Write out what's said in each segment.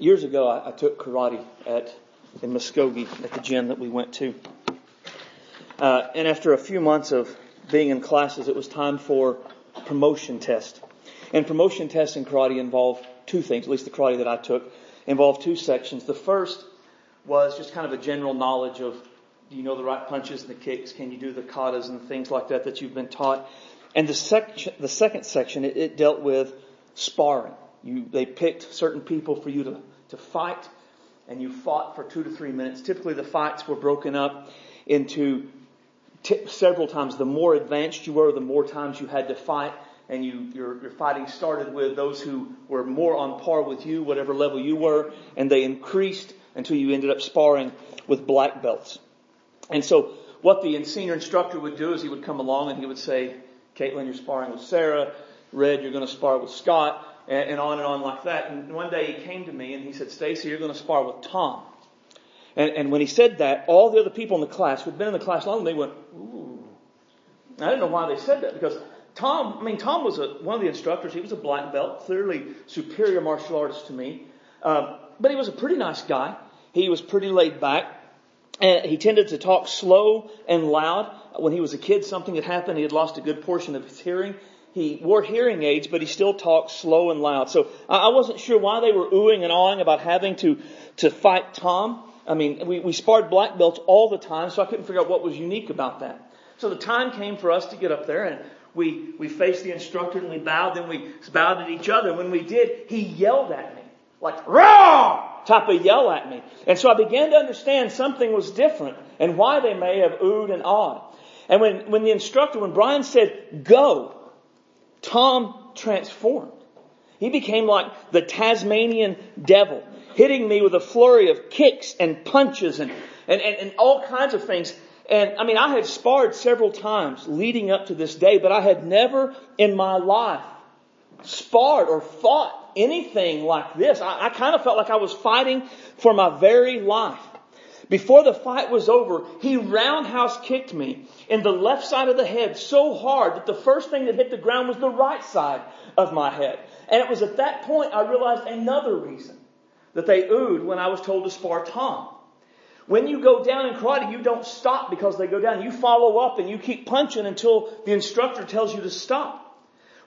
years ago, I, I took karate at in Muskogee at the gym that we went to. Uh, and after a few months of being in classes, it was time for promotion test. And promotion tests in karate involve two things, at least the karate that I took, involved two sections. The first was just kind of a general knowledge of do you know the right punches and the kicks? Can you do the katas and things like that that you've been taught? And the section, the second section, it, it dealt with sparring. You, they picked certain people for you to, to fight, and you fought for two to three minutes. Typically, the fights were broken up into t- several times. The more advanced you were, the more times you had to fight, and you, your, your fighting started with those who were more on par with you, whatever level you were, and they increased until you ended up sparring with black belts. And so, what the senior instructor would do is he would come along and he would say, Caitlin, you're sparring with Sarah. Red, you're going to spar with Scott and, on and on like that. And one day he came to me and he said, Stacy, you're going to spar with Tom. And, and when he said that, all the other people in the class who'd been in the class long, they went, ooh. I didn't know why they said that because Tom, I mean, Tom was a, one of the instructors. He was a black belt, clearly superior martial artist to me. Um, but he was a pretty nice guy. He was pretty laid back. And he tended to talk slow and loud. When he was a kid, something had happened. He had lost a good portion of his hearing he wore hearing aids, but he still talked slow and loud. So I wasn't sure why they were oohing and awing about having to, to fight Tom. I mean, we, we sparred black belts all the time, so I couldn't figure out what was unique about that. So the time came for us to get up there and we, we faced the instructor and we bowed, then we bowed at each other. When we did, he yelled at me. Like, raw! Type of yell at me. And so I began to understand something was different and why they may have oohed and awed. And when, when the instructor, when Brian said, go, Tom transformed. He became like the Tasmanian devil, hitting me with a flurry of kicks and punches and, and, and, and all kinds of things. And I mean, I had sparred several times leading up to this day, but I had never in my life sparred or fought anything like this. I, I kind of felt like I was fighting for my very life. Before the fight was over, he roundhouse kicked me in the left side of the head so hard that the first thing that hit the ground was the right side of my head. And it was at that point I realized another reason that they oohed when I was told to spar Tom. When you go down in karate, you don't stop because they go down. You follow up and you keep punching until the instructor tells you to stop.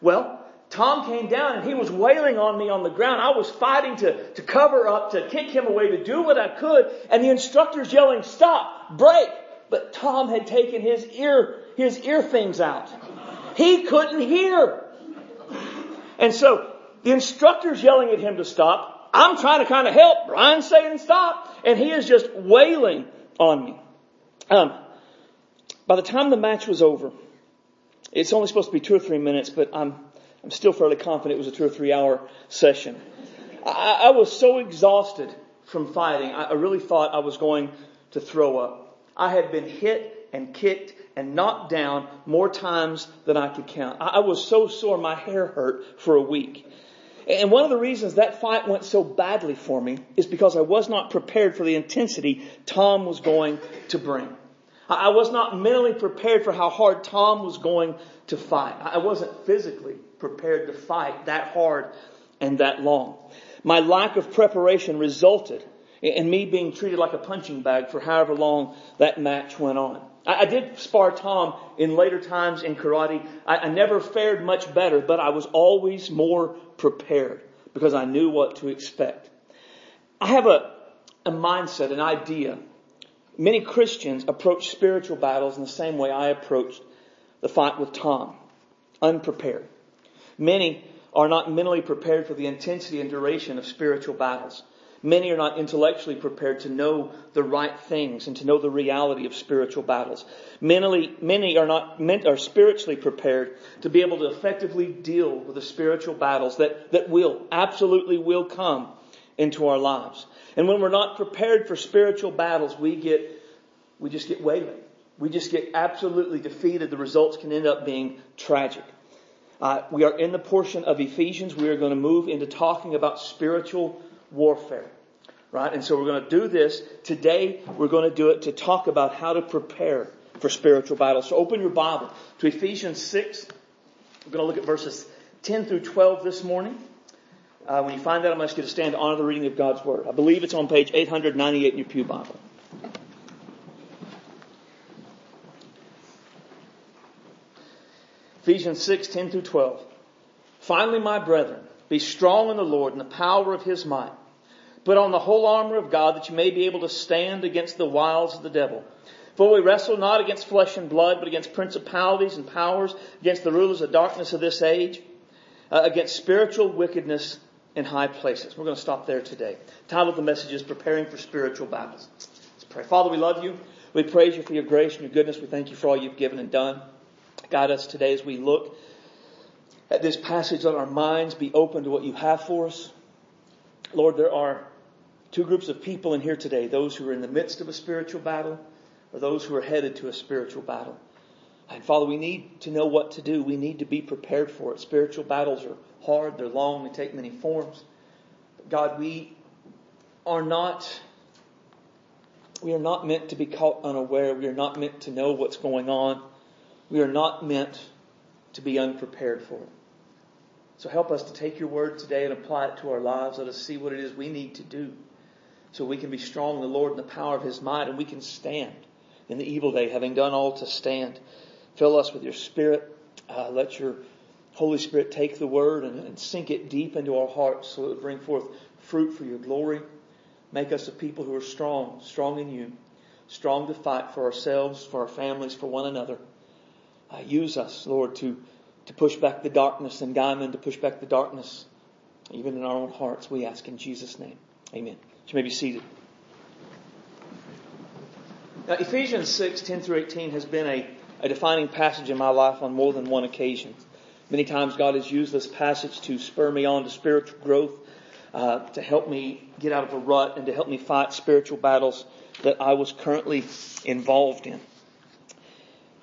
Well, Tom came down and he was wailing on me on the ground. I was fighting to, to cover up, to kick him away, to do what I could. And the instructor's yelling, stop, break. But Tom had taken his ear, his ear things out. He couldn't hear. And so the instructor's yelling at him to stop. I'm trying to kind of help. Brian's saying stop. And he is just wailing on me. Um, by the time the match was over, it's only supposed to be two or three minutes, but I'm I'm still fairly confident it was a two or three hour session. I, I was so exhausted from fighting, I, I really thought I was going to throw up. I had been hit and kicked and knocked down more times than I could count. I, I was so sore my hair hurt for a week. And one of the reasons that fight went so badly for me is because I was not prepared for the intensity Tom was going to bring. I was not mentally prepared for how hard Tom was going to fight. I wasn't physically prepared to fight that hard and that long. My lack of preparation resulted in me being treated like a punching bag for however long that match went on. I, did spar Tom in later times in karate. I, never fared much better, but I was always more prepared because I knew what to expect. I have a, a mindset, an idea. Many Christians approach spiritual battles in the same way I approached the fight with Tom, unprepared. Many are not mentally prepared for the intensity and duration of spiritual battles. Many are not intellectually prepared to know the right things and to know the reality of spiritual battles. Mentally, many are not are spiritually prepared to be able to effectively deal with the spiritual battles that, that will, absolutely will come into our lives. And when we're not prepared for spiritual battles, we get, we just get waylaid. We just get absolutely defeated. The results can end up being tragic. Uh, we are in the portion of Ephesians. We are going to move into talking about spiritual warfare. Right? And so we're going to do this. Today, we're going to do it to talk about how to prepare for spiritual battles. So open your Bible to Ephesians 6. We're going to look at verses 10 through 12 this morning. Uh, when you find that, I'm going to you to stand to honor the reading of God's Word. I believe it's on page 898 in your Pew Bible. Ephesians 6, 10 through 12. Finally, my brethren, be strong in the Lord and the power of His might. Put on the whole armor of God that you may be able to stand against the wiles of the devil. For we wrestle not against flesh and blood, but against principalities and powers, against the rulers of darkness of this age, uh, against spiritual wickedness in high places. We're going to stop there today. The title of the message is Preparing for Spiritual Battles. Let's pray. Father, we love you. We praise you for your grace and your goodness. We thank you for all you've given and done. Guide us today as we look at this passage. Let our minds be open to what you have for us. Lord, there are two groups of people in here today those who are in the midst of a spiritual battle or those who are headed to a spiritual battle. And Father, we need to know what to do. We need to be prepared for it. Spiritual battles are hard, they're long, they take many forms. But God, we are not we are not meant to be caught unaware. We are not meant to know what's going on. We are not meant to be unprepared for it. So help us to take your word today and apply it to our lives. Let us see what it is we need to do so we can be strong in the Lord and the power of his might and we can stand in the evil day, having done all to stand. Fill us with your spirit. Uh, let your Holy Spirit take the word and, and sink it deep into our hearts so that it bring forth fruit for your glory. Make us a people who are strong, strong in you, strong to fight for ourselves, for our families, for one another. Uh, use us, Lord, to, to push back the darkness and Gaiman to push back the darkness, even in our own hearts, we ask in Jesus' name. Amen. You may be seated. Now, Ephesians 6, 10 through 18 has been a, a defining passage in my life on more than one occasion. Many times God has used this passage to spur me on to spiritual growth, uh, to help me get out of a rut, and to help me fight spiritual battles that I was currently involved in.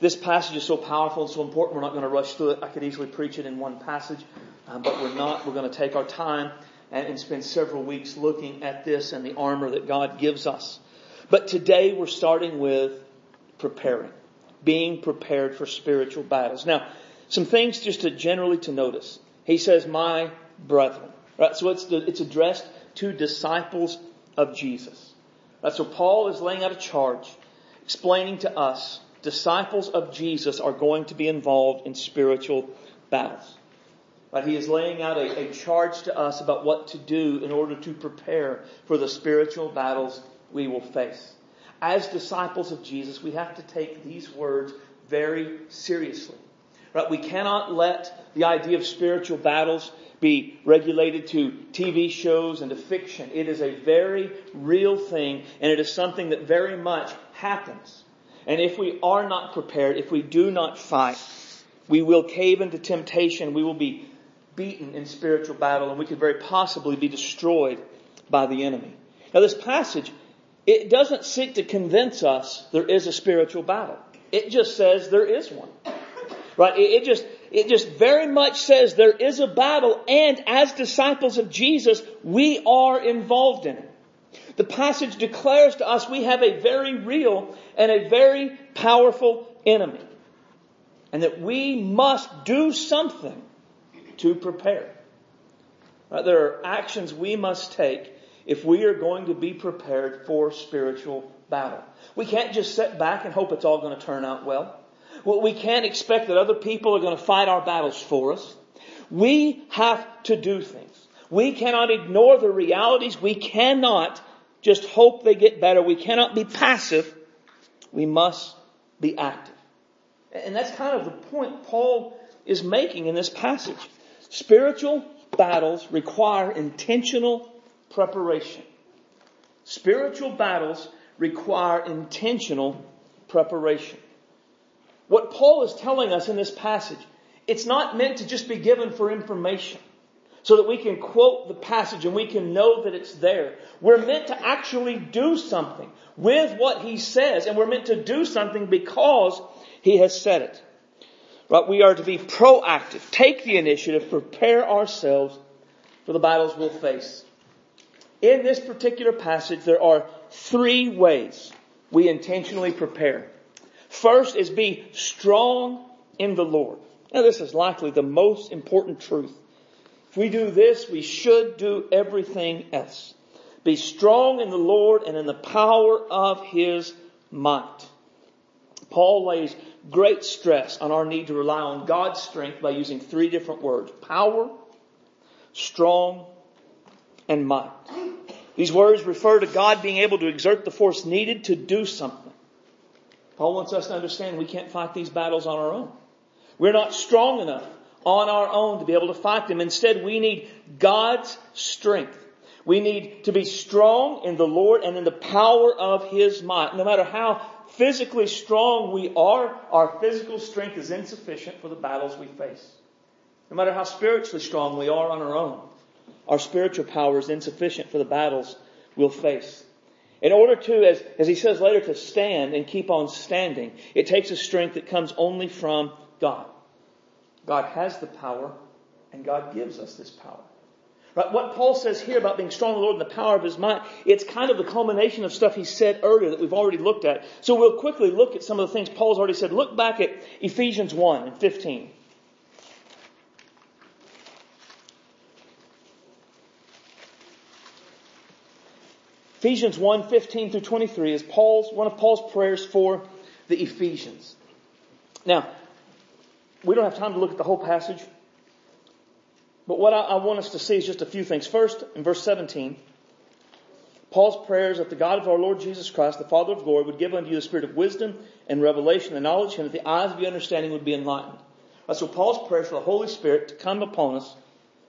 This passage is so powerful and so important, we're not going to rush through it. I could easily preach it in one passage, um, but we're not. We're going to take our time and, and spend several weeks looking at this and the armor that God gives us. But today we're starting with preparing, being prepared for spiritual battles. Now, some things just to generally to notice. He says, my brethren. Right? So it's, it's addressed to disciples of Jesus. Right? So Paul is laying out a charge, explaining to us disciples of Jesus are going to be involved in spiritual battles. Right? He is laying out a, a charge to us about what to do in order to prepare for the spiritual battles we will face. As disciples of Jesus, we have to take these words very seriously. Right? We cannot let the idea of spiritual battles be regulated to TV shows and to fiction. It is a very real thing and it is something that very much happens. And if we are not prepared, if we do not fight, we will cave into temptation. We will be beaten in spiritual battle and we could very possibly be destroyed by the enemy. Now this passage, it doesn't seek to convince us there is a spiritual battle. It just says there is one. Right? It, just, it just very much says there is a battle and as disciples of Jesus, we are involved in it. The passage declares to us we have a very real and a very powerful enemy. And that we must do something to prepare. Right? There are actions we must take if we are going to be prepared for spiritual battle. We can't just sit back and hope it's all going to turn out well. We can't expect that other people are going to fight our battles for us. We have to do things. We cannot ignore the realities. We cannot just hope they get better. We cannot be passive. We must be active. And that's kind of the point Paul is making in this passage. Spiritual battles require intentional preparation. Spiritual battles require intentional preparation. What Paul is telling us in this passage, it's not meant to just be given for information so that we can quote the passage and we can know that it's there. We're meant to actually do something with what he says and we're meant to do something because he has said it. Right? We are to be proactive, take the initiative, prepare ourselves for the battles we'll face. In this particular passage, there are three ways we intentionally prepare. First is be strong in the Lord. Now this is likely the most important truth If we do this, we should do everything else. Be strong in the Lord and in the power of His might. Paul lays great stress on our need to rely on God's strength by using three different words. Power, strong, and might. These words refer to God being able to exert the force needed to do something. Paul wants us to understand we can't fight these battles on our own. We're not strong enough on our own to be able to fight them. Instead, we need God's strength. We need to be strong in the Lord and in the power of His might. No matter how physically strong we are, our physical strength is insufficient for the battles we face. No matter how spiritually strong we are on our own, our spiritual power is insufficient for the battles we'll face. In order to, as, as he says later, to stand and keep on standing, it takes a strength that comes only from God. God has the power, and God gives us this power. Right? What Paul says here about being strong in the Lord and the power of his might, it's kind of the culmination of stuff he said earlier that we've already looked at. So we'll quickly look at some of the things Paul's already said. Look back at Ephesians 1 and 15. Ephesians 1, 15 through 23 is Paul's, one of Paul's prayers for the Ephesians. Now, we don't have time to look at the whole passage, but what I, I want us to see is just a few things. First, in verse 17, Paul's prayers that the God of our Lord Jesus Christ, the Father of glory, would give unto you the spirit of wisdom and revelation and knowledge, and that the eyes of your understanding would be enlightened. That's so Paul's prayer for the Holy Spirit to come upon us,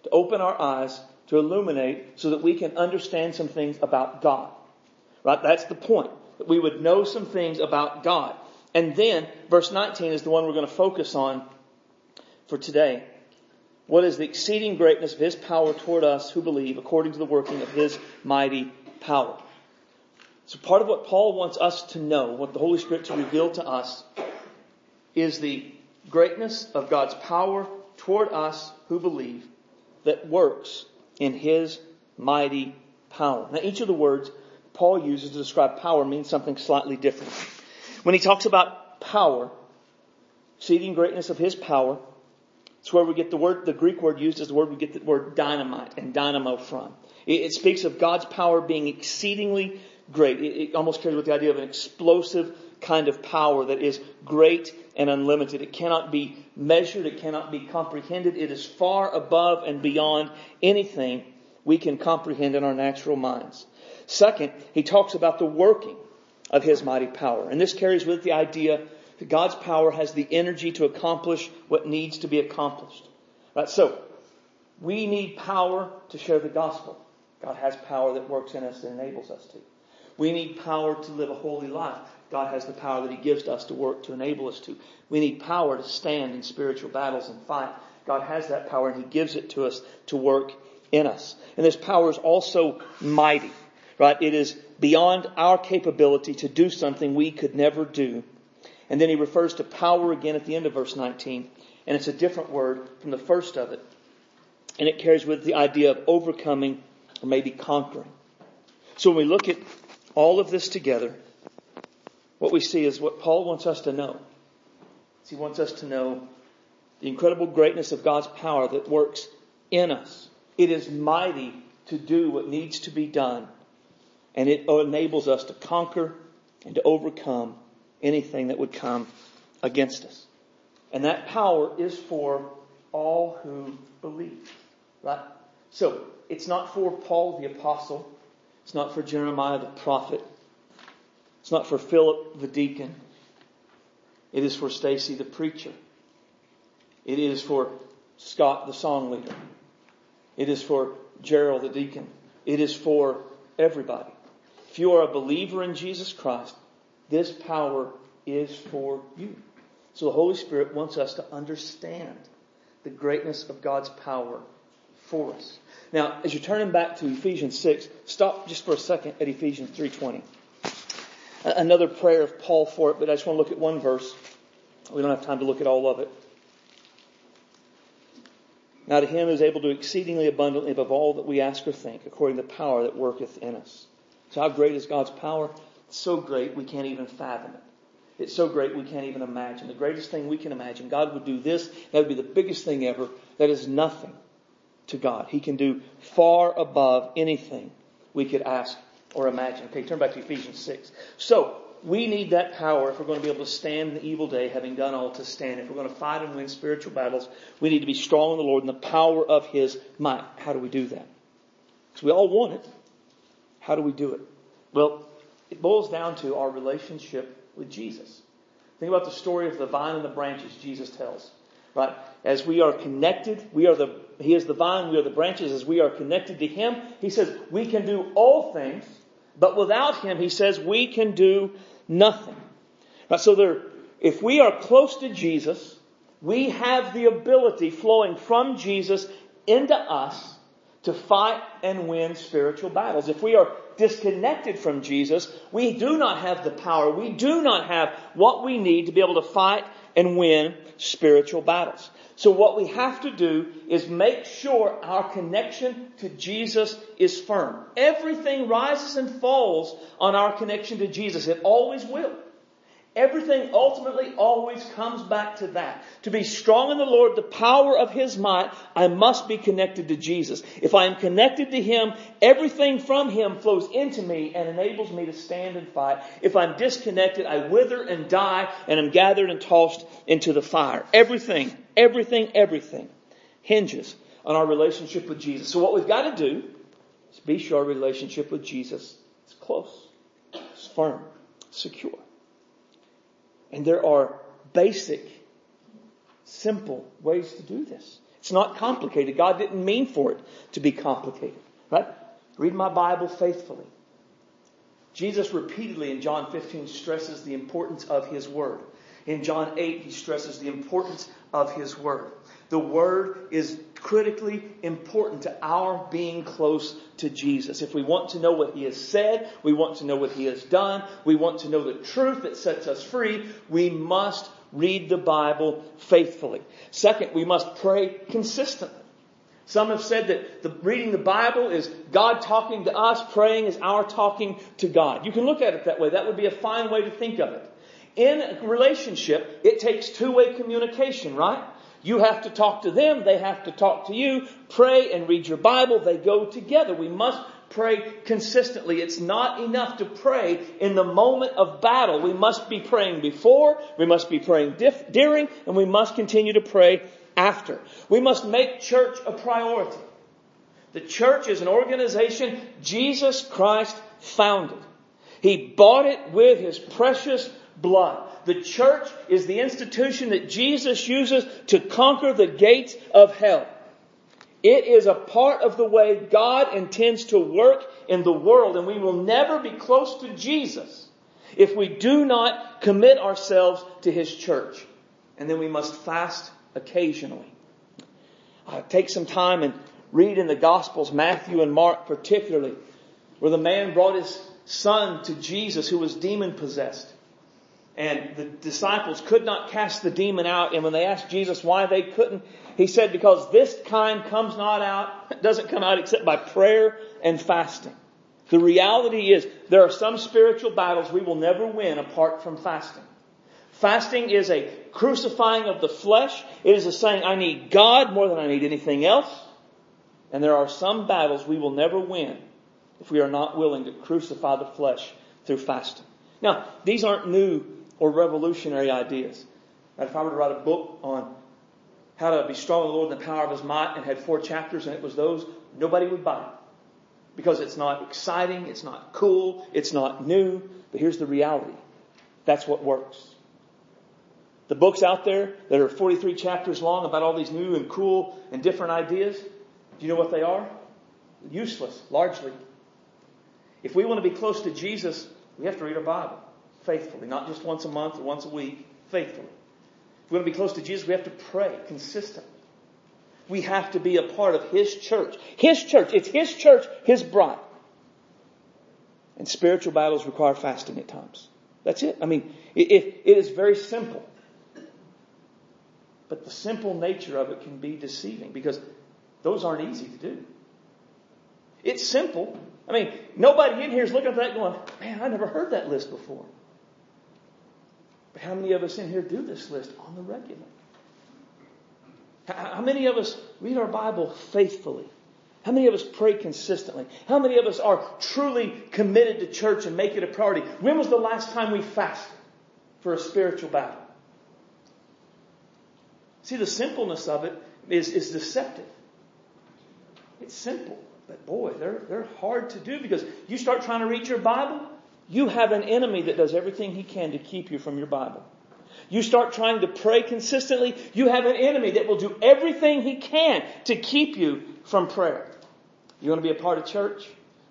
to open our eyes to illuminate so that we can understand some things about God. Right? That's the point. That we would know some things about God. And then, verse 19 is the one we're going to focus on for today. What is the exceeding greatness of His power toward us who believe according to the working of His mighty power? So part of what Paul wants us to know, what the Holy Spirit to reveal to us, is the greatness of God's power toward us who believe that works in his mighty power. Now each of the words Paul uses to describe power means something slightly different. When he talks about power, exceeding greatness of his power, it's where we get the word, the Greek word used as the word we get the word dynamite and dynamo from. It, it speaks of God's power being exceedingly great. It, it almost carries with the idea of an explosive kind of power that is great and unlimited. It cannot be measured. It cannot be comprehended. It is far above and beyond anything we can comprehend in our natural minds. Second, he talks about the working of his mighty power. And this carries with it the idea that God's power has the energy to accomplish what needs to be accomplished. Right? So, we need power to share the gospel. God has power that works in us and enables us to. We need power to live a holy life. God has the power that He gives to us to work to enable us to. We need power to stand in spiritual battles and fight. God has that power and He gives it to us to work in us. And this power is also mighty, right? It is beyond our capability to do something we could never do. And then he refers to power again at the end of verse 19, and it's a different word from the first of it. And it carries with the idea of overcoming or maybe conquering. So when we look at all of this together, what we see is what Paul wants us to know. He wants us to know the incredible greatness of God's power that works in us. It is mighty to do what needs to be done, and it enables us to conquer and to overcome anything that would come against us. And that power is for all who believe. Right? So, it's not for Paul the apostle. It's not for Jeremiah the prophet. It's not for Philip the deacon. It is for Stacy the preacher. It is for Scott the song leader. It is for Gerald the deacon. It is for everybody. If you are a believer in Jesus Christ, this power is for you. So the Holy Spirit wants us to understand the greatness of God's power for us. Now, as you're turning back to Ephesians 6, stop just for a second at Ephesians 3.20 another prayer of Paul for it, but I just want to look at one verse. We don't have time to look at all of it. Now to him who is able to exceedingly abundantly above all that we ask or think, according to the power that worketh in us. So how great is God's power? It's so great we can't even fathom it. It's so great we can't even imagine. The greatest thing we can imagine. God would do this. That would be the biggest thing ever. That is nothing to God. He can do far above anything we could ask or imagine. Okay, turn back to Ephesians 6. So, we need that power if we're going to be able to stand in the evil day, having done all to stand. If we're going to fight and win spiritual battles, we need to be strong in the Lord and the power of His might. How do we do that? Because we all want it. How do we do it? Well, it boils down to our relationship with Jesus. Think about the story of the vine and the branches Jesus tells. Right? As we are connected, we are the, He is the vine, we are the branches. As we are connected to Him, He says we can do all things, but without Him, He says we can do nothing. Right? So there, if we are close to Jesus, we have the ability flowing from Jesus into us to fight and win spiritual battles. If we are disconnected from Jesus, we do not have the power. We do not have what we need to be able to fight and win spiritual battles. So what we have to do is make sure our connection to Jesus is firm. Everything rises and falls on our connection to Jesus. It always will. Everything ultimately always comes back to that. To be strong in the Lord, the power of His might, I must be connected to Jesus. If I am connected to Him, everything from Him flows into me and enables me to stand and fight. If I'm disconnected, I wither and die and am gathered and tossed into the fire. Everything, everything, everything hinges on our relationship with Jesus. So what we've got to do is be sure our relationship with Jesus is close, it's firm, secure. And there are basic, simple ways to do this. It's not complicated. God didn't mean for it to be complicated. Right? Read my Bible faithfully. Jesus repeatedly in John 15 stresses the importance of His Word. In John 8, He stresses the importance of His Word. The Word is critically important to our being close to Jesus. If we want to know what He has said, we want to know what He has done, we want to know the truth that sets us free, we must read the Bible faithfully. Second, we must pray consistently. Some have said that the, reading the Bible is God talking to us, praying is our talking to God. You can look at it that way. That would be a fine way to think of it. In a relationship, it takes two-way communication, right? You have to talk to them, they have to talk to you. Pray and read your Bible, they go together. We must pray consistently. It's not enough to pray in the moment of battle. We must be praying before, we must be praying dif- during, and we must continue to pray after. We must make church a priority. The church is an organization Jesus Christ founded. He bought it with His precious blood. The church is the institution that Jesus uses to conquer the gates of hell. It is a part of the way God intends to work in the world, and we will never be close to Jesus if we do not commit ourselves to His church. And then we must fast occasionally. Take some time and read in the Gospels, Matthew and Mark particularly, where the man brought his son to Jesus who was demon possessed. And the disciples could not cast the demon out. And when they asked Jesus why they couldn't, he said, because this kind comes not out, doesn't come out except by prayer and fasting. The reality is there are some spiritual battles we will never win apart from fasting. Fasting is a crucifying of the flesh. It is a saying, I need God more than I need anything else. And there are some battles we will never win if we are not willing to crucify the flesh through fasting. Now, these aren't new or revolutionary ideas. if I were to write a book on how to be strong in the Lord and the power of His might and had four chapters and it was those, nobody would buy it. Because it's not exciting, it's not cool, it's not new, but here's the reality. That's what works. The books out there that are 43 chapters long about all these new and cool and different ideas, do you know what they are? Useless, largely. If we want to be close to Jesus, we have to read our Bible faithfully, not just once a month or once a week, faithfully. If we want to be close to Jesus, we have to pray consistently. We have to be a part of His church. His church. It's His church, His bride. And spiritual battles require fasting at times. That's it. I mean, it, it, it is very simple. But the simple nature of it can be deceiving because those aren't easy to do. It's simple. I mean, nobody in here is looking at that going, man, I never heard that list before. But how many of us in here do this list on the regular? How many of us read our Bible faithfully? How many of us pray consistently? How many of us are truly committed to church and make it a priority? When was the last time we fasted for a spiritual battle? See, the simpleness of it is, is deceptive. It's simple, but boy, they're, they're hard to do because you start trying to read your Bible, you have an enemy that does everything he can to keep you from your Bible. You start trying to pray consistently, you have an enemy that will do everything he can to keep you from prayer. You want to be a part of church?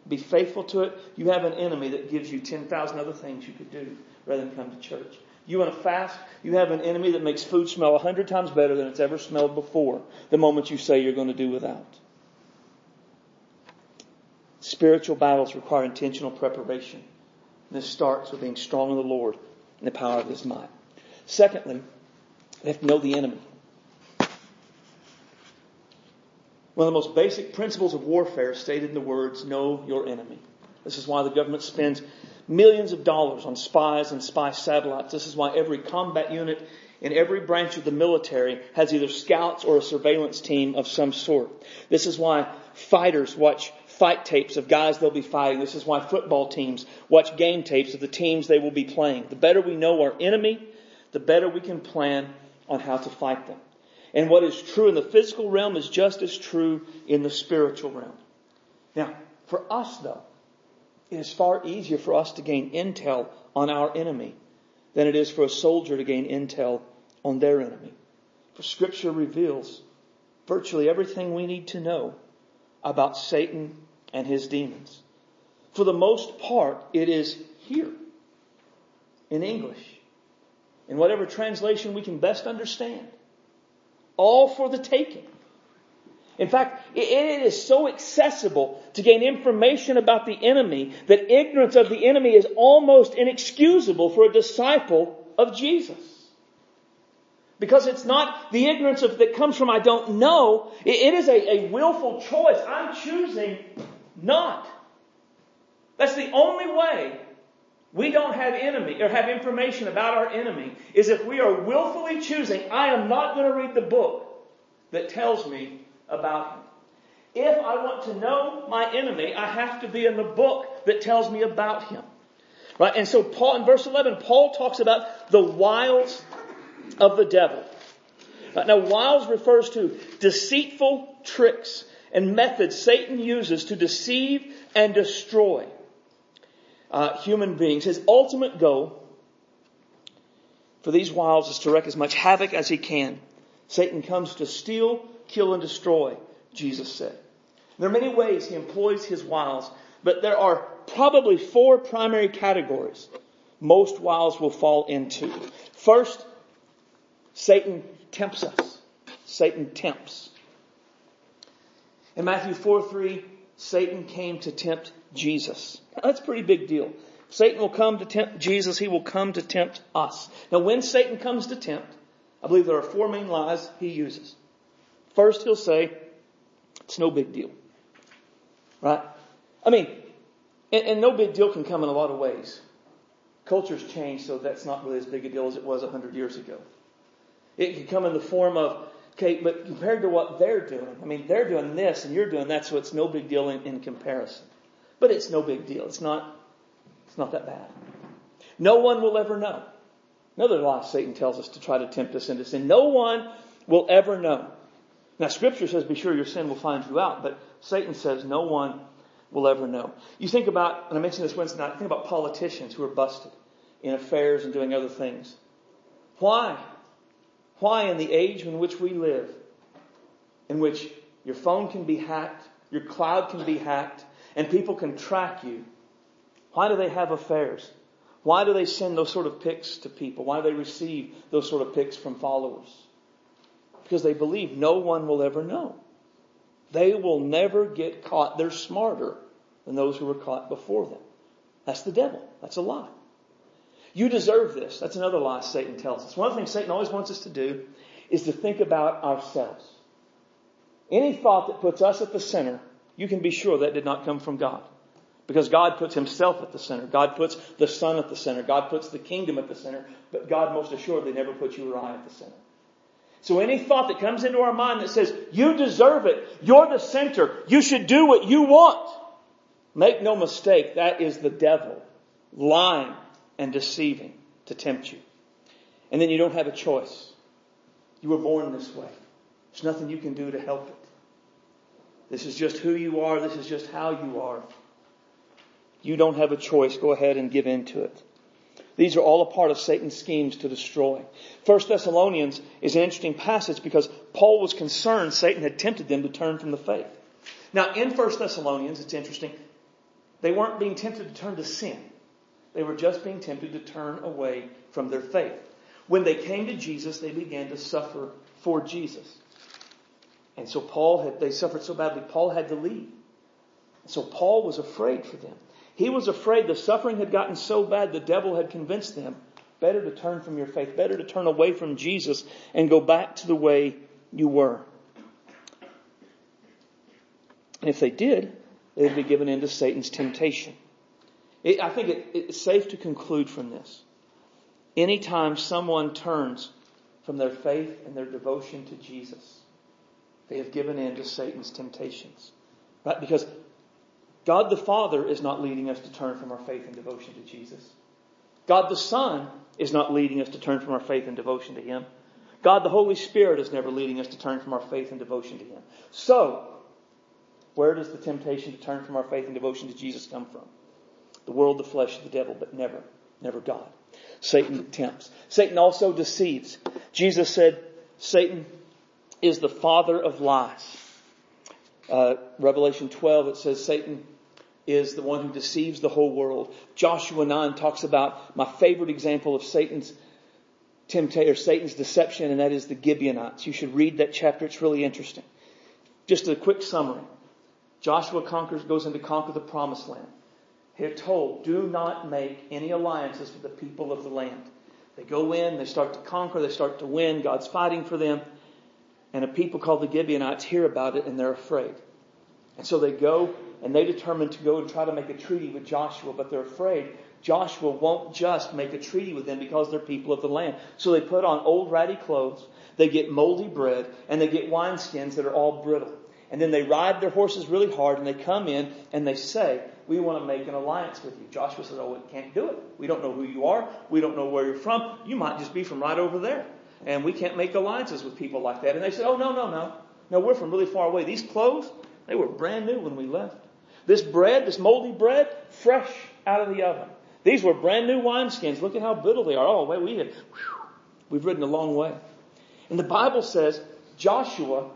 Be faithful to it. You have an enemy that gives you 10,000 other things you could do rather than come to church. You want to fast? You have an enemy that makes food smell a hundred times better than it's ever smelled before the moment you say you're going to do without. Spiritual battles require intentional preparation. This starts with being strong in the Lord and the power of His might. Secondly, they have to know the enemy. One of the most basic principles of warfare stated in the words, know your enemy. This is why the government spends millions of dollars on spies and spy satellites. This is why every combat unit in every branch of the military has either scouts or a surveillance team of some sort. This is why fighters watch fight tapes of guys they'll be fighting. This is why football teams watch game tapes of the teams they will be playing. The better we know our enemy, the better we can plan on how to fight them. And what is true in the physical realm is just as true in the spiritual realm. Now, for us though, it is far easier for us to gain intel on our enemy than it is for a soldier to gain intel on their enemy. For scripture reveals virtually everything we need to know about Satan and his demons. For the most part, it is here in English, in whatever translation we can best understand, all for the taking. In fact, it is so accessible to gain information about the enemy that ignorance of the enemy is almost inexcusable for a disciple of Jesus. Because it's not the ignorance of, that comes from I don't know. it is a, a willful choice. I'm choosing not. That's the only way we don't have enemy or have information about our enemy is if we are willfully choosing, I am not going to read the book that tells me about him. If I want to know my enemy, I have to be in the book that tells me about him. Right? And so Paul, in verse 11, Paul talks about the wiles of the devil. Now, wiles refers to deceitful tricks and methods Satan uses to deceive and destroy uh, human beings. His ultimate goal for these wiles is to wreak as much havoc as he can. Satan comes to steal, kill, and destroy, Jesus said. There are many ways he employs his wiles, but there are probably four primary categories most wiles will fall into. First, Satan tempts us. Satan tempts. In Matthew 4 3, Satan came to tempt Jesus. That's a pretty big deal. Satan will come to tempt Jesus. He will come to tempt us. Now, when Satan comes to tempt, I believe there are four main lies he uses. First, he'll say, it's no big deal. Right? I mean, and, and no big deal can come in a lot of ways. Culture's changed, so that's not really as big a deal as it was a hundred years ago. It can come in the form of, okay, but compared to what they're doing, I mean, they're doing this and you're doing that, so it's no big deal in, in comparison. But it's no big deal. It's not, it's not that bad. No one will ever know. Another lie Satan tells us to try to tempt us into sin. No one will ever know. Now scripture says be sure your sin will find you out, but Satan says no one will ever know. You think about, and I mentioned this Wednesday night, think about politicians who are busted in affairs and doing other things. Why? Why in the age in which we live, in which your phone can be hacked, your cloud can be hacked, and people can track you, why do they have affairs? Why do they send those sort of pics to people? Why do they receive those sort of pics from followers? Because they believe no one will ever know. They will never get caught. They're smarter than those who were caught before them. That's the devil. That's a lie. You deserve this. That's another lie Satan tells us. One of the things Satan always wants us to do is to think about ourselves. Any thought that puts us at the center, you can be sure that did not come from God. Because God puts himself at the center. God puts the Son at the center. God puts the kingdom at the center. But God most assuredly never puts you or I at the center. So any thought that comes into our mind that says, you deserve it, you're the center, you should do what you want, make no mistake, that is the devil lying and deceiving to tempt you. And then you don't have a choice. You were born this way. There's nothing you can do to help it. This is just who you are. This is just how you are. You don't have a choice. Go ahead and give in to it. These are all a part of Satan's schemes to destroy. First Thessalonians is an interesting passage because Paul was concerned Satan had tempted them to turn from the faith. Now in First Thessalonians, it's interesting, they weren't being tempted to turn to sin. They were just being tempted to turn away from their faith. When they came to Jesus, they began to suffer for Jesus. And so Paul had, they suffered so badly, Paul had to leave. So Paul was afraid for them. He was afraid the suffering had gotten so bad the devil had convinced them better to turn from your faith, better to turn away from Jesus and go back to the way you were. And if they did, they'd be given into Satan's temptation. It, I think it, it's safe to conclude from this. Anytime someone turns from their faith and their devotion to Jesus, they have given in to Satan's temptations. Right? Because God the Father is not leading us to turn from our faith and devotion to Jesus. God the Son is not leading us to turn from our faith and devotion to Him. God the Holy Spirit is never leading us to turn from our faith and devotion to Him. So, where does the temptation to turn from our faith and devotion to Jesus come from? The world, the flesh, the devil, but never, never God. Satan tempts. Satan also deceives. Jesus said, Satan is the father of lies. Uh, Revelation 12, it says Satan is the one who deceives the whole world. Joshua 9 talks about my favorite example of Satan's temptation or Satan's deception, and that is the Gibeonites. You should read that chapter. It's really interesting. Just a quick summary. Joshua conquers, goes in to conquer the promised land. They're told, do not make any alliances with the people of the land. They go in, they start to conquer, they start to win, God's fighting for them. And a people called the Gibeonites hear about it and they're afraid. And so they go and they determine to go and try to make a treaty with Joshua, but they're afraid Joshua won't just make a treaty with them because they're people of the land. So they put on old ratty clothes, they get moldy bread, and they get wineskins that are all brittle. And then they ride their horses really hard and they come in and they say, we want to make an alliance with you. Joshua says, oh, we can't do it. We don't know who you are. We don't know where you're from. You might just be from right over there. And we can't make alliances with people like that. And they said, oh, no, no, no. No, we're from really far away. These clothes, they were brand new when we left. This bread, this moldy bread, fresh out of the oven. These were brand new wineskins. Look at how brittle they are. Oh, wait, we have, whew, we've ridden a long way. And the Bible says Joshua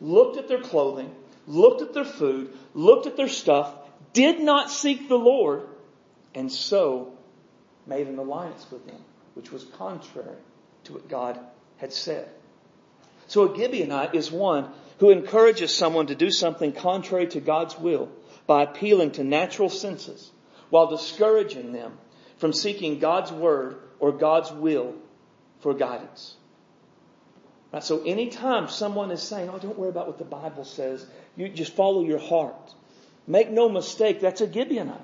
looked at their clothing, looked at their food, looked at their stuff, did not seek the Lord, and so made an alliance with them, which was contrary to what God had said. So a Gibeonite is one who encourages someone to do something contrary to God's will by appealing to natural senses while discouraging them from seeking God's word or God's will for guidance. Right, so anytime someone is saying, oh, don't worry about what the Bible says, you just follow your heart. Make no mistake, that's a Gibeonite.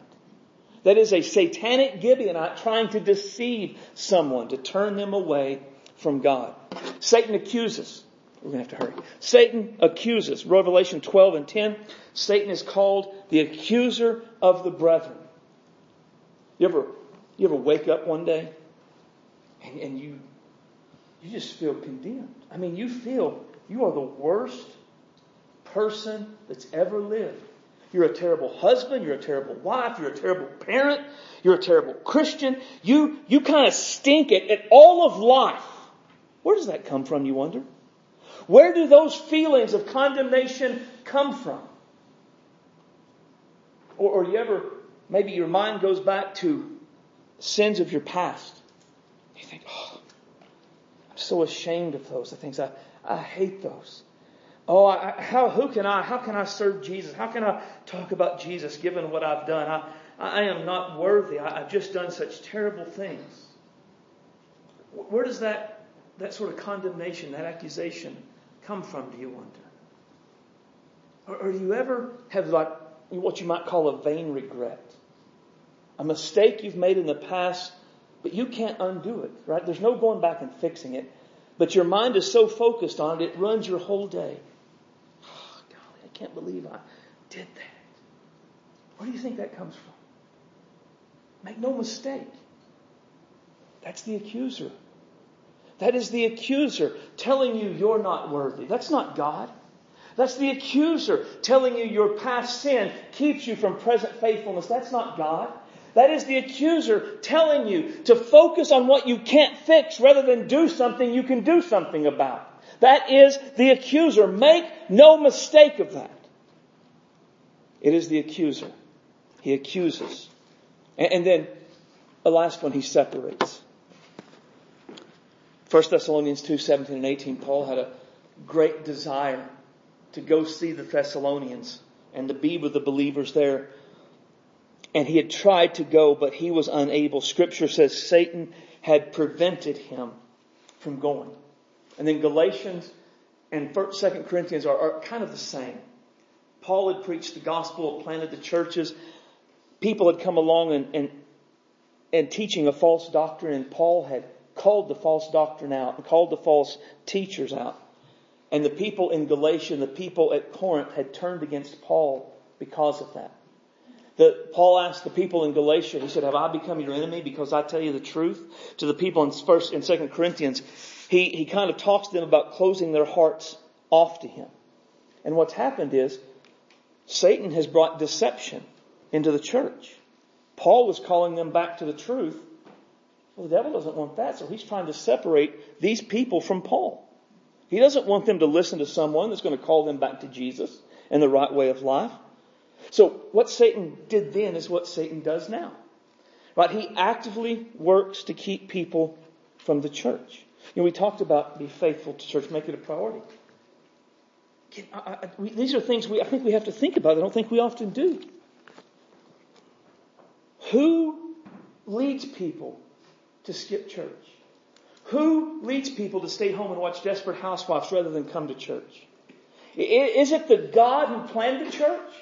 That is a satanic Gibeonite trying to deceive someone, to turn them away from God. Satan accuses. We're going to have to hurry. Satan accuses. Revelation 12 and 10. Satan is called the accuser of the brethren. You ever, you ever wake up one day and, and you, you just feel condemned? I mean, you feel you are the worst person that's ever lived. You're a terrible husband. You're a terrible wife. You're a terrible parent. You're a terrible Christian. You, you kind of stink at, at all of life. Where does that come from, you wonder? Where do those feelings of condemnation come from? Or, or you ever, maybe your mind goes back to sins of your past. You think, oh, so ashamed of those. Things I, I hate those. Oh, I, how, who can I, how can I serve Jesus? How can I talk about Jesus given what I've done? I, I am not worthy. I, I've just done such terrible things. Where does that, that sort of condemnation, that accusation come from, do you wonder? Or, or do you ever have like what you might call a vain regret? A mistake you've made in the past, but you can't undo it, right? There's no going back and fixing it. But your mind is so focused on it, it runs your whole day. Oh, golly, I can't believe I did that. Where do you think that comes from? Make no mistake. That's the accuser. That is the accuser telling you you're not worthy. That's not God. That's the accuser telling you your past sin keeps you from present faithfulness. That's not God. That is the accuser telling you to focus on what you can't fix rather than do something you can do something about. That is the accuser. Make no mistake of that. It is the accuser. He accuses. And then the last one, he separates. 1 Thessalonians 2, 17 and 18, Paul had a great desire to go see the Thessalonians and to be with the believers there. And he had tried to go, but he was unable. Scripture says Satan had prevented him from going. And then Galatians and 2 Corinthians are, are kind of the same. Paul had preached the gospel, planted the churches. People had come along and, and, and teaching a false doctrine, and Paul had called the false doctrine out and called the false teachers out. And the people in Galatia, the people at Corinth had turned against Paul because of that. The, Paul asked the people in Galatia, he said, have I become your enemy because I tell you the truth? To the people in first in second Corinthians, he, he kind of talks to them about closing their hearts off to him. And what's happened is Satan has brought deception into the church. Paul was calling them back to the truth. Well, the devil doesn't want that, so he's trying to separate these people from Paul. He doesn't want them to listen to someone that's going to call them back to Jesus and the right way of life. So what Satan did then is what Satan does now. Right? He actively works to keep people from the church. You know, we talked about be faithful to church, make it a priority. I, I, we, these are things we, I think we have to think about. I don't think we often do. Who leads people to skip church? Who leads people to stay home and watch Desperate Housewives rather than come to church? Is it the God who planned the church?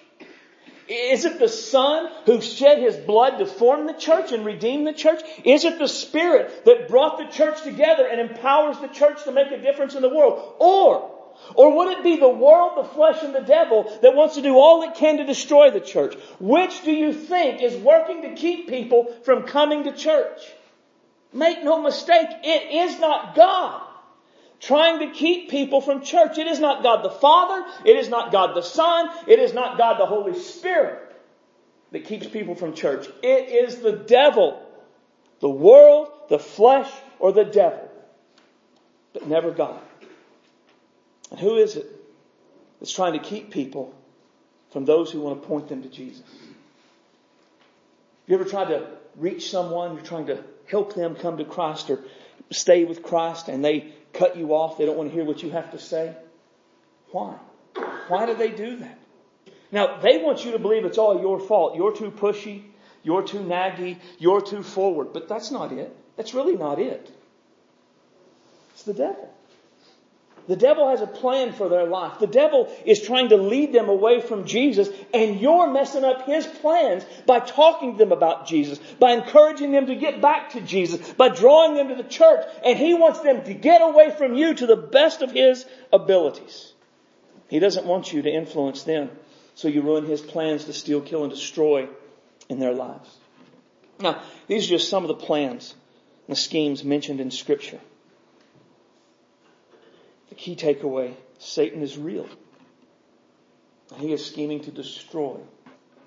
Is it the Son who shed His blood to form the church and redeem the church? Is it the Spirit that brought the church together and empowers the church to make a difference in the world? Or, or would it be the world, the flesh, and the devil that wants to do all it can to destroy the church? Which do you think is working to keep people from coming to church? Make no mistake, it is not God trying to keep people from church. It is not God the Father. It is not God the Son. It is not God the Holy Spirit that keeps people from church. It is the devil, the world, the flesh, or the devil, but never God. And who is it that's trying to keep people from those who want to point them to Jesus? Have You ever tried to reach someone, you're trying to help them come to Christ or stay with Christ and they cut you off. They don't want to hear what you have to say. Why? Why do they do that? Now, they want you to believe it's all your fault. You're too pushy. You're too naggy. You're too forward. But that's not it. That's really not it. It's the devil. The devil has a plan for their life. The devil is trying to lead them away from Jesus, and you're messing up his plans by talking to them about Jesus, by encouraging them to get back to Jesus, by drawing them to the church, and he wants them to get away from you to the best of his abilities. He doesn't want you to influence them, so you ruin his plans to steal, kill, and destroy in their lives. Now, these are just some of the plans and the schemes mentioned in Scripture. The key takeaway Satan is real. He is scheming to destroy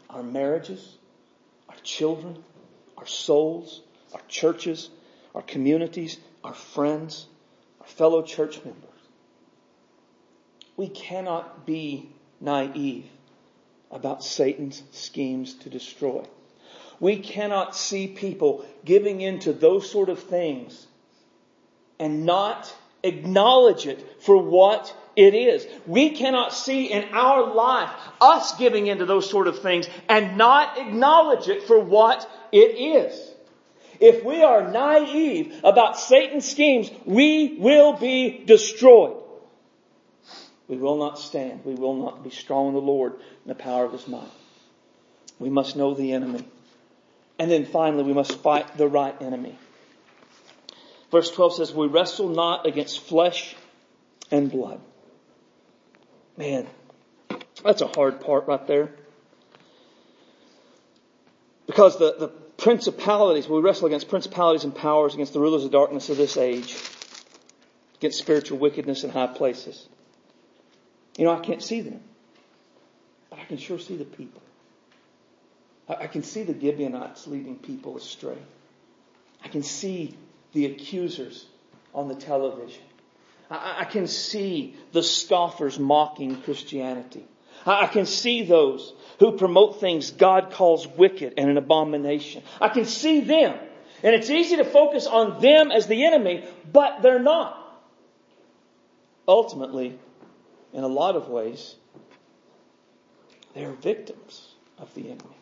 our marriages, our children, our souls, our churches, our communities, our friends, our fellow church members. We cannot be naive about Satan's schemes to destroy. We cannot see people giving in to those sort of things and not acknowledge it for what it is. We cannot see in our life us giving into those sort of things and not acknowledge it for what it is. If we are naive about Satan's schemes, we will be destroyed. We will not stand. We will not be strong in the Lord and the power of His might. We must know the enemy. And then finally, we must fight the right enemy. Verse 12 says, We wrestle not against flesh and blood. Man, that's a hard part right there. Because the, the principalities, we wrestle against principalities and powers, against the rulers of darkness of this age, against spiritual wickedness in high places. You know, I can't see them, but I can sure see the people. I, I can see the Gibeonites leading people astray. I can see the accusers on the television. I, I can see the scoffers mocking Christianity. I, I can see those who promote things God calls wicked and an abomination. I can see them. And it's easy to focus on them as the enemy, but they're not. Ultimately, in a lot of ways, they're victims of the enemy.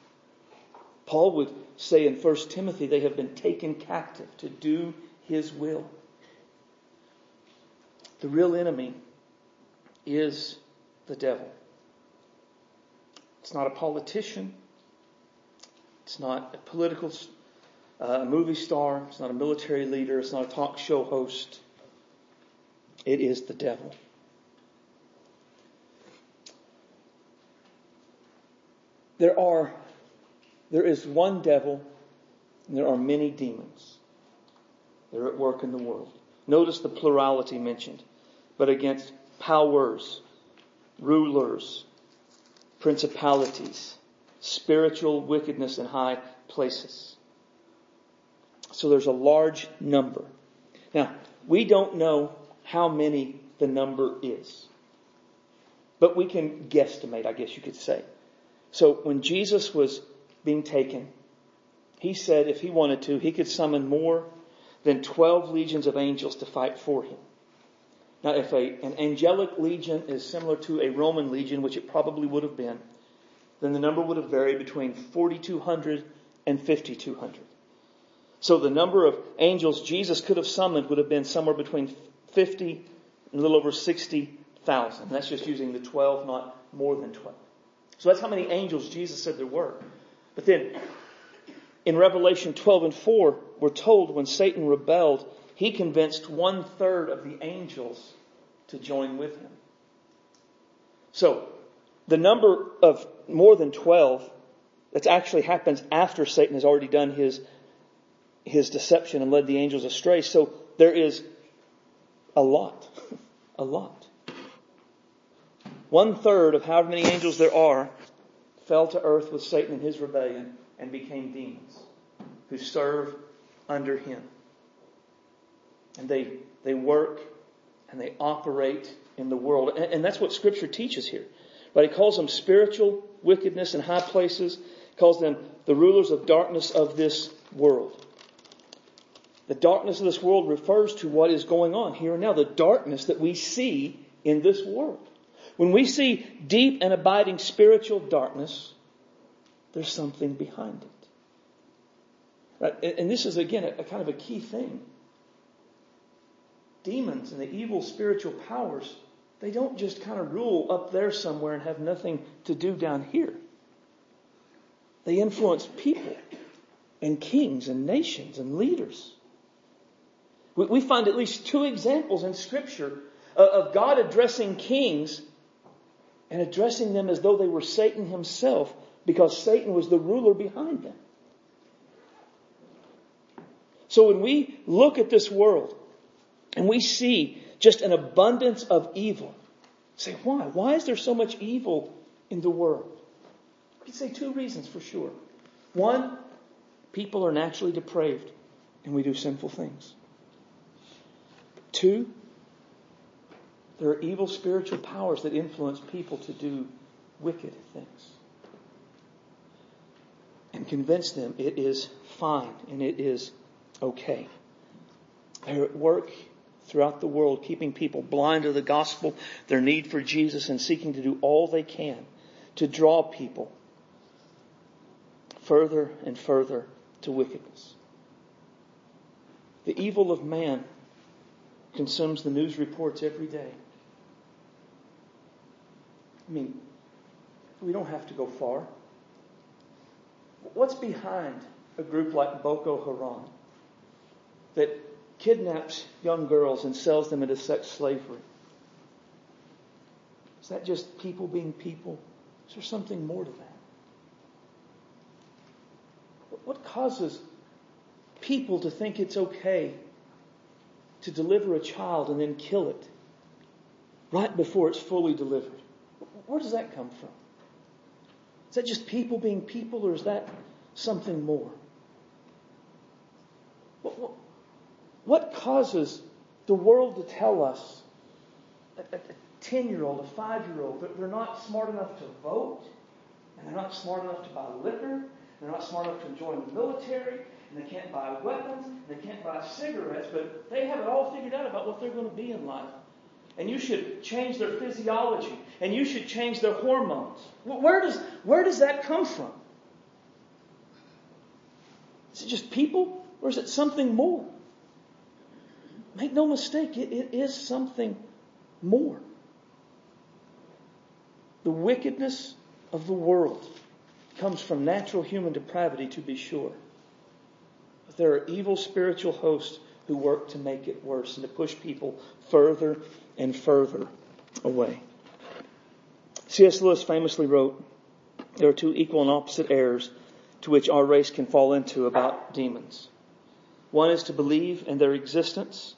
Paul would say in 1 Timothy, they have been taken captive to do his will. The real enemy is the devil. It's not a politician. It's not a political uh, movie star. It's not a military leader. It's not a talk show host. It is the devil. There are, there is one devil and there are many demons. They're at work in the world. Notice the plurality mentioned, but against powers, rulers, principalities, spiritual wickedness in high places. So there's a large number. Now, we don't know how many the number is, but we can guesstimate, I guess you could say. So when Jesus was being taken, he said if he wanted to, he could summon more than 12 legions of angels to fight for him. Now, if a, an angelic legion is similar to a Roman legion, which it probably would have been, then the number would have varied between 4,200 and 5,200. So the number of angels Jesus could have summoned would have been somewhere between 50 and a little over 60,000. That's just using the 12, not more than 12. So that's how many angels Jesus said there were. But then in Revelation 12 and 4, we're told when Satan rebelled, he convinced one third of the angels to join with him. So, the number of more than 12 that actually happens after Satan has already done his, his deception and led the angels astray. So, there is a lot. a lot. One third of however many angels there are fell to earth with Satan in his rebellion and became demons who serve under him. And they, they work and they operate in the world. And, and that's what scripture teaches here. But he calls them spiritual wickedness in high places, calls them the rulers of darkness of this world. The darkness of this world refers to what is going on here and now, the darkness that we see in this world. When we see deep and abiding spiritual darkness, there's something behind it. Right? And this is again a, a kind of a key thing. Demons and the evil spiritual powers, they don't just kind of rule up there somewhere and have nothing to do down here. They influence people and kings and nations and leaders. We, we find at least two examples in Scripture of, of God addressing kings and addressing them as though they were Satan himself because Satan was the ruler behind them. So when we look at this world and we see just an abundance of evil, say, why? Why is there so much evil in the world? Could say two reasons for sure. One, people are naturally depraved and we do sinful things. Two, there are evil spiritual powers that influence people to do wicked things. And convince them it is fine and it is okay. They're at work throughout the world, keeping people blind to the gospel, their need for Jesus, and seeking to do all they can to draw people further and further to wickedness. The evil of man consumes the news reports every day. I mean, we don't have to go far. What's behind a group like Boko Haram? that kidnaps young girls and sells them into sex slavery. Is that just people being people? Is there something more to that? What causes people to think it's okay to deliver a child and then kill it right before it's fully delivered? Where does that come from? Is that just people being people, or is that something more? What, what, what causes the world to tell us, a 10 year old, a 5 year old, that they're not smart enough to vote, and they're not smart enough to buy liquor, and they're not smart enough to join the military, and they can't buy weapons, and they can't buy cigarettes, but they have it all figured out about what they're going to be in life. And you should change their physiology, and you should change their hormones. Where does, where does that come from? Is it just people, or is it something more? Make no mistake, it, it is something more. The wickedness of the world comes from natural human depravity, to be sure. But there are evil spiritual hosts who work to make it worse and to push people further and further away. C.S. Lewis famously wrote, There are two equal and opposite errors to which our race can fall into about demons. One is to believe in their existence,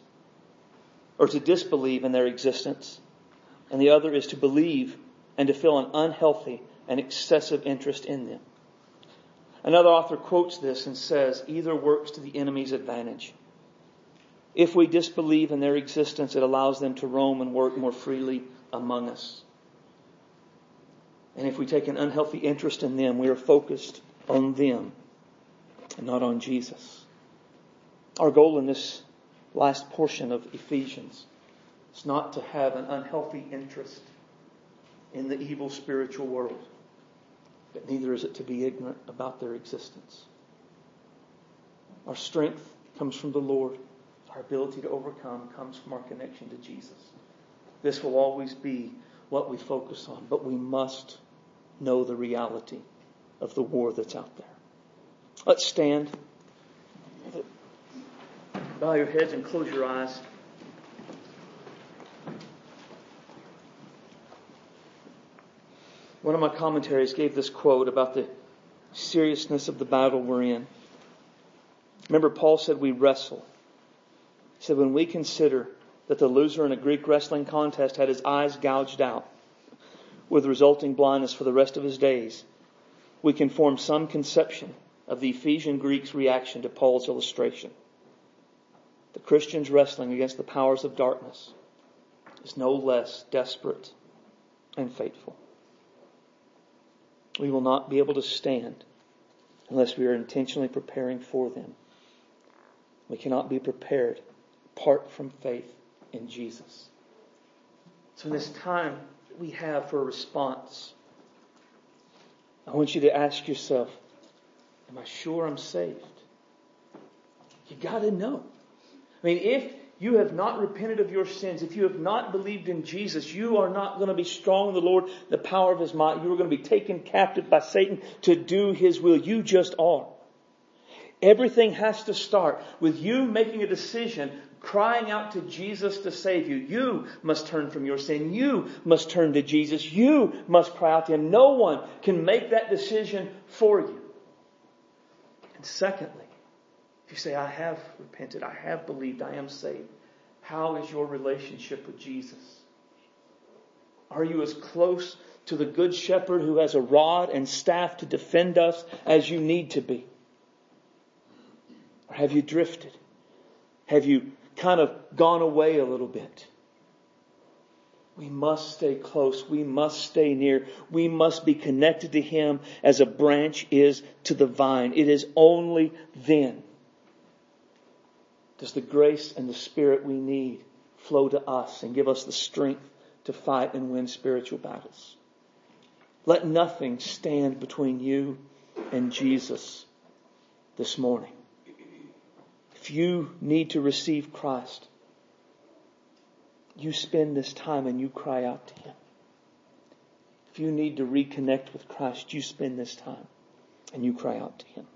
or to disbelieve in their existence, and the other is to believe and to feel an unhealthy and excessive interest in them. Another author quotes this and says, either works to the enemy's advantage. If we disbelieve in their existence, it allows them to roam and work more freely among us. And if we take an unhealthy interest in them, we are focused on them and not on Jesus. Our goal in this last portion of Ephesians is not to have an unhealthy interest in the evil spiritual world but neither is it to be ignorant about their existence. Our strength comes from the Lord. Our ability to overcome comes from our connection to Jesus. This will always be what we focus on, but we must know the reality of the war that's out there. Let's stand. Bow your heads and close your eyes. One of my commentaries gave this quote about the seriousness of the battle we're in. Remember, Paul said we wrestle. He said, when we consider that the loser in a Greek wrestling contest had his eyes gouged out with resulting blindness for the rest of his days, we can form some conception of the Ephesian Greeks' reaction to Paul's illustration. The Christians wrestling against the powers of darkness is no less desperate and faithful we will not be able to stand unless we are intentionally preparing for them. We cannot be prepared apart from faith in Jesus. So, in this time we have for a response, I want you to ask yourself, Am I sure I'm saved? You got to know. I mean, if you have not repented of your sins, if you have not believed in Jesus, you are not going to be strong in the Lord, the power of His might. You are going to be taken captive by Satan to do His will. You just are. Everything has to start with you making a decision, crying out to Jesus to save you. You must turn from your sin. You must turn to Jesus. You must cry out to Him. No one can make that decision for you. And secondly, if you say, I have repented, I have believed, I am saved, how is your relationship with Jesus? Are you as close to the Good Shepherd who has a rod and staff to defend us as you need to be? Or have you drifted? Have you kind of gone away a little bit? We must stay close. We must stay near. We must be connected to Him as a branch is to the vine. It is only then does the grace and the spirit we need flow to us and give us the strength to fight and win spiritual battles. Let nothing stand between you and Jesus this morning. If you need to receive Christ, you spend this time and you cry out to Him. If you need to reconnect with Christ, you spend this time and you cry out to Him.